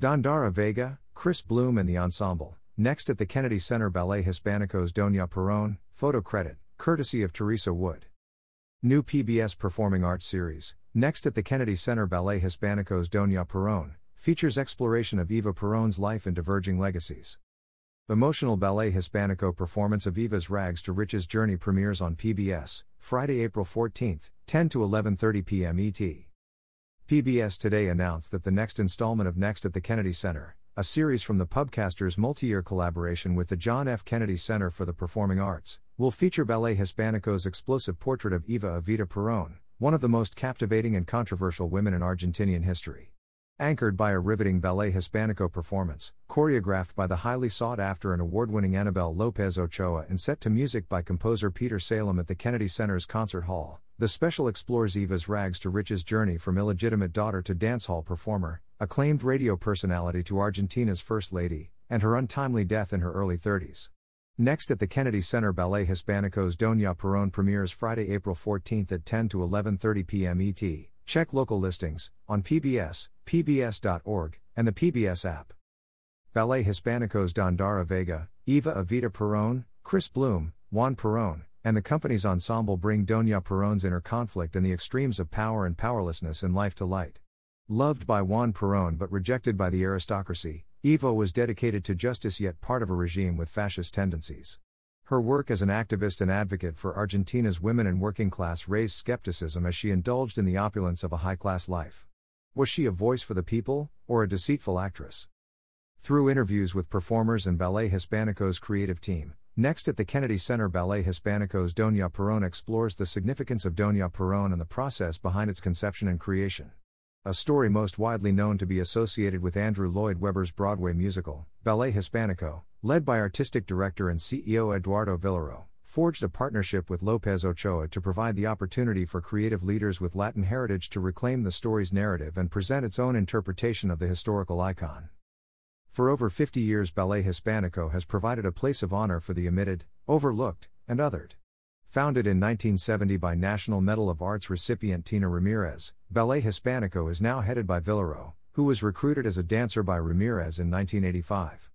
Dandara Veiga, Chris Bloom and the ensemble. Next at the Kennedy Center Ballet Hispanico's Doña Perón, photo credit, courtesy of Teresa Wood. New PBS Performing Arts Series, next at the Kennedy Center Ballet Hispanico's Doña Perón, features exploration of Eva Perón's life and diverging legacies. Emotional Ballet Hispanico performance of Eva's Rags to Riches Journey premieres on PBS, Friday, April 14, 10 to 11:30 p.m. ET. PBS today announced that the next installment of Next at the Kennedy Center, a series from the Pubcasters' multi-year collaboration with the John F. Kennedy Center for the Performing Arts, will feature Ballet Hispanico's explosive portrait of Eva Evita Perón, one of the most captivating and controversial women in Argentinian history. Anchored by a riveting Ballet Hispanico performance, choreographed by the highly sought after and award winning Annabelle Lopez Ochoa and set to music by composer Peter Salem at the Kennedy Center's Concert Hall, the special explores Eva's rags to riches journey from illegitimate daughter to dancehall performer, acclaimed radio personality to Argentina's First Lady, and her untimely death in her early 30s. Next at the Kennedy Center Ballet Hispanico's Doña Perón premieres Friday, April 14 at 10 to 11:30 p.m. ET. Check local listings on PBS, pbs.org, and the PBS app. Ballet Hispanico's Dandara Veiga, Eva Evita Perón, Chris Bloom, Juan Perón, and the company's ensemble bring Doña Perón's inner conflict and the extremes of power and powerlessness in life to light. Loved by Juan Perón but rejected by the aristocracy, Eva was dedicated to justice yet part of a regime with fascist tendencies. Her work as an activist and advocate for Argentina's women and working class raised skepticism as she indulged in the opulence of a high class life. Was she a voice for the people, or a deceitful actress? Through interviews with performers and Ballet Hispanico's creative team, next at the Kennedy Center Ballet Hispanico's Doña Perón explores the significance of Doña Perón and the process behind its conception and creation a story most widely known to be associated with Andrew Lloyd Webber's Broadway musical, Ballet Hispanico, led by artistic director and CEO Eduardo Vilaro, forged a partnership with Lopez Ochoa to provide the opportunity for creative leaders with Latin heritage to reclaim the story's narrative and present its own interpretation of the historical icon. For over 50 years, Ballet Hispanico has provided a place of honor for the omitted, overlooked, and othered. Founded in 1970 by National Medal of Arts recipient Tina Ramirez, Ballet Hispanico is now headed by Vilaro, who was recruited as a dancer by Ramirez in 1985.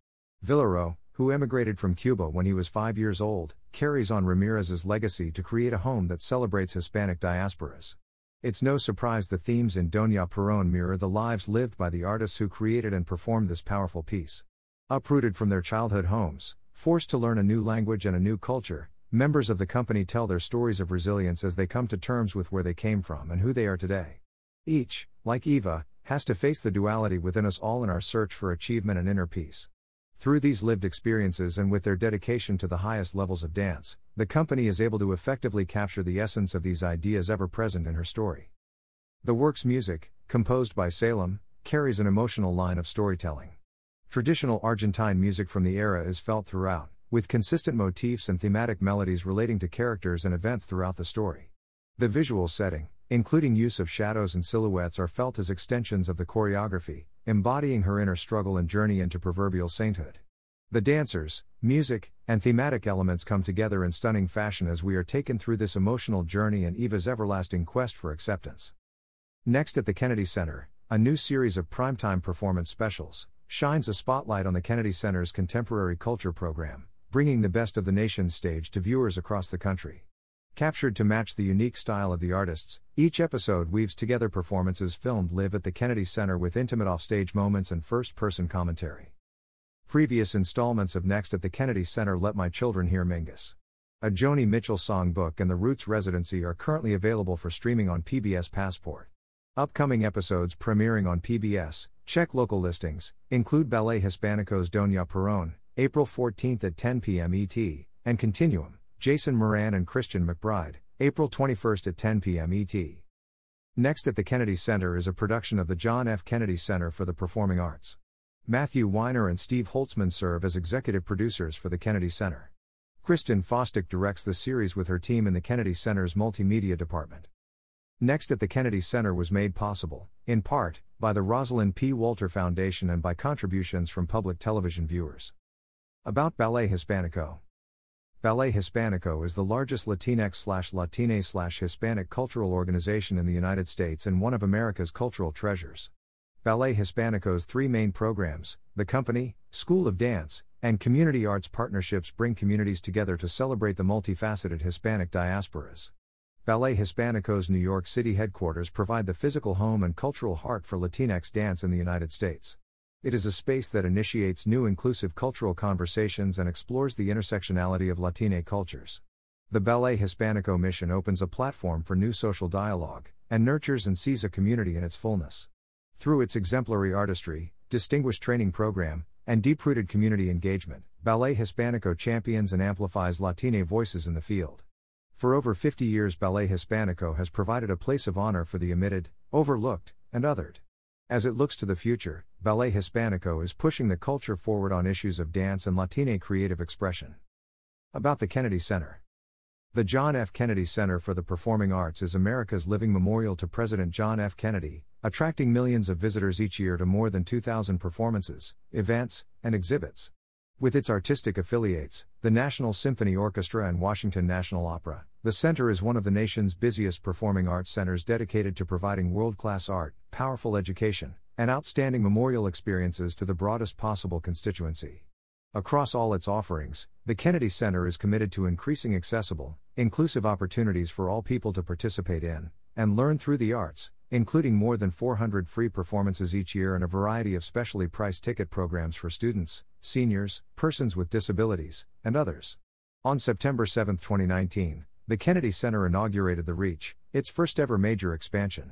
Vilaro, who emigrated from Cuba when he was five years old, carries on Ramirez's legacy to create a home that celebrates Hispanic diasporas. It's no surprise the themes in Doña Perón mirror the lives lived by the artists who created and performed this powerful piece. Uprooted from their childhood homes, forced to learn a new language and a new culture, Members of the company tell their stories of resilience as they come to terms with where they came from and who they are today. Each, like Eva, has to face the duality within us all in our search for achievement and inner peace. Through these lived experiences and with their dedication to the highest levels of dance, the company is able to effectively capture the essence of these ideas ever present in her story. The work's music, composed by Salem, carries an emotional line of storytelling. Traditional Argentine music from the era is felt throughout with consistent motifs and thematic melodies relating to characters and events throughout the story. The visual setting, including use of shadows and silhouettes, are felt as extensions of the choreography, embodying her inner struggle and journey into proverbial sainthood. The dancers, music, and thematic elements come together in stunning fashion as we are taken through this emotional journey and Eva's everlasting quest for acceptance. Next at the Kennedy Center, a new series of primetime performance specials shines a spotlight on the Kennedy Center's contemporary culture program bringing the best of the nation's stage to viewers across the country. Captured to match the unique style of the artists, each episode weaves together performances filmed live at the Kennedy Center with intimate offstage moments and first person commentary. Previous installments of Next at the Kennedy Center Let My Children Hear Mingus. A Joni Mitchell songbook and the Roots residency are currently available for streaming on PBS Passport. Upcoming episodes premiering on PBS, check local listings, include Ballet Hispanico's Doña Perón, April 14 at 10 p.m. ET, and Continuum, Jason Moran and Christian McBride, April 21 at 10 p.m. ET. Next at the Kennedy Center is a production of the John F. Kennedy Center for the Performing Arts. Matthew Weiner and Steve Holtzman serve as executive producers for the Kennedy Center. Kristen Fostick directs the series with her team in the Kennedy Center's multimedia department. Next at the Kennedy Center was made possible, in part, by the Rosalind P. Walter Foundation and by contributions from public television viewers. About Ballet Hispanico Ballet Hispanico is the largest Latinx slash Latine slash Hispanic cultural organization in the United States and one of America's cultural treasures. Ballet Hispanico's three main programs, the company, School of Dance, and community arts partnerships bring communities together to celebrate the multifaceted Hispanic diasporas. Ballet Hispanico's New York City headquarters provide the physical home and cultural heart for Latinx dance in the United States. It is a space that initiates new inclusive cultural conversations and explores the intersectionality of Latine cultures. The Ballet Hispanico mission opens a platform for new social dialogue and nurtures and sees a community in its fullness. Through its exemplary artistry, distinguished training program, and deep rooted community engagement, Ballet Hispanico champions and amplifies Latine voices in the field. For over 50 years, Ballet Hispanico has provided a place of honor for the omitted, overlooked, and othered. As it looks to the future, Ballet Hispanico is pushing the culture forward on issues of dance and Latine creative expression. About the Kennedy Center The John F. Kennedy Center for the Performing Arts is America's living memorial to President John F. Kennedy, attracting millions of visitors each year to more than 2,000 performances, events, and exhibits. With its artistic affiliates, the National Symphony Orchestra and Washington National Opera, the center is one of the nation's busiest performing arts centers dedicated to providing world class art, powerful education, and outstanding memorial experiences to the broadest possible constituency. Across all its offerings, the Kennedy Center is committed to increasing accessible, inclusive opportunities for all people to participate in and learn through the arts, including more than 400 free performances each year and a variety of specially priced ticket programs for students, seniors, persons with disabilities, and others. On September 7, 2019, the Kennedy Center inaugurated the Reach, its first ever major expansion.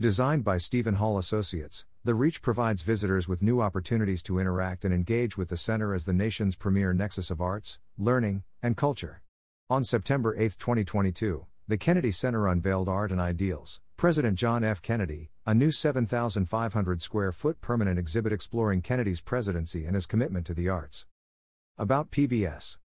Designed by Steven Holl Associates, the Reach provides visitors with new opportunities to interact and engage with the center as the nation's premier nexus of arts, learning, and culture. On September 8, 2022, the Kennedy Center unveiled Art and Ideals, President John F. Kennedy, a new 7,500 square foot permanent exhibit exploring Kennedy's presidency and his commitment to the arts. About PBS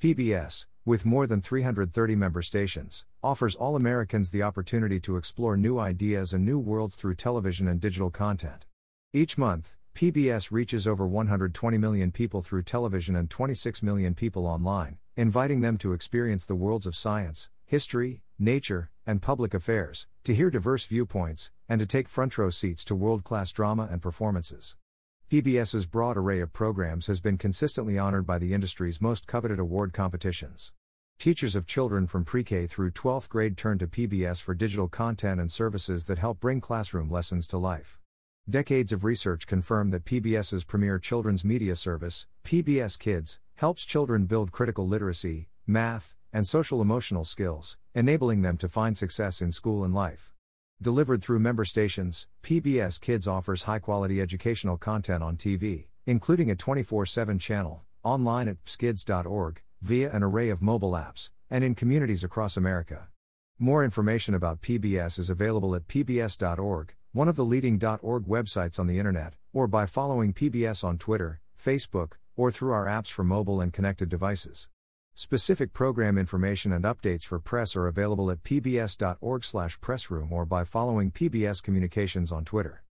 PBS, with more than 330 member stations, offers all Americans the opportunity to explore new ideas and new worlds through television and digital content. Each month, PBS reaches over 120 million people through television and 26 million people online, inviting them to experience the worlds of science, history, nature, and public affairs, to hear diverse viewpoints, and to take front row seats to world class drama and performances. PBS's broad array of programs has been consistently honored by the industry's most coveted award competitions. Teachers of children from pre K through 12th grade turn to PBS for digital content and services that help bring classroom lessons to life. Decades of research confirm that PBS's premier children's media service, PBS Kids, helps children build critical literacy, math, and social emotional skills, enabling them to find success in school and life. Delivered through member stations, PBS Kids offers high quality educational content on TV, including a 24 7 channel, online at pbskids.org, via an array of mobile apps, and in communities across America. More information about PBS is available at pbs.org, one of the leading .org websites on the internet, or by following PBS on Twitter, Facebook, or through our apps for mobile and connected devices. Specific program information and updates for press are available at pbs.org/pressroom or by following PBS Communications on Twitter.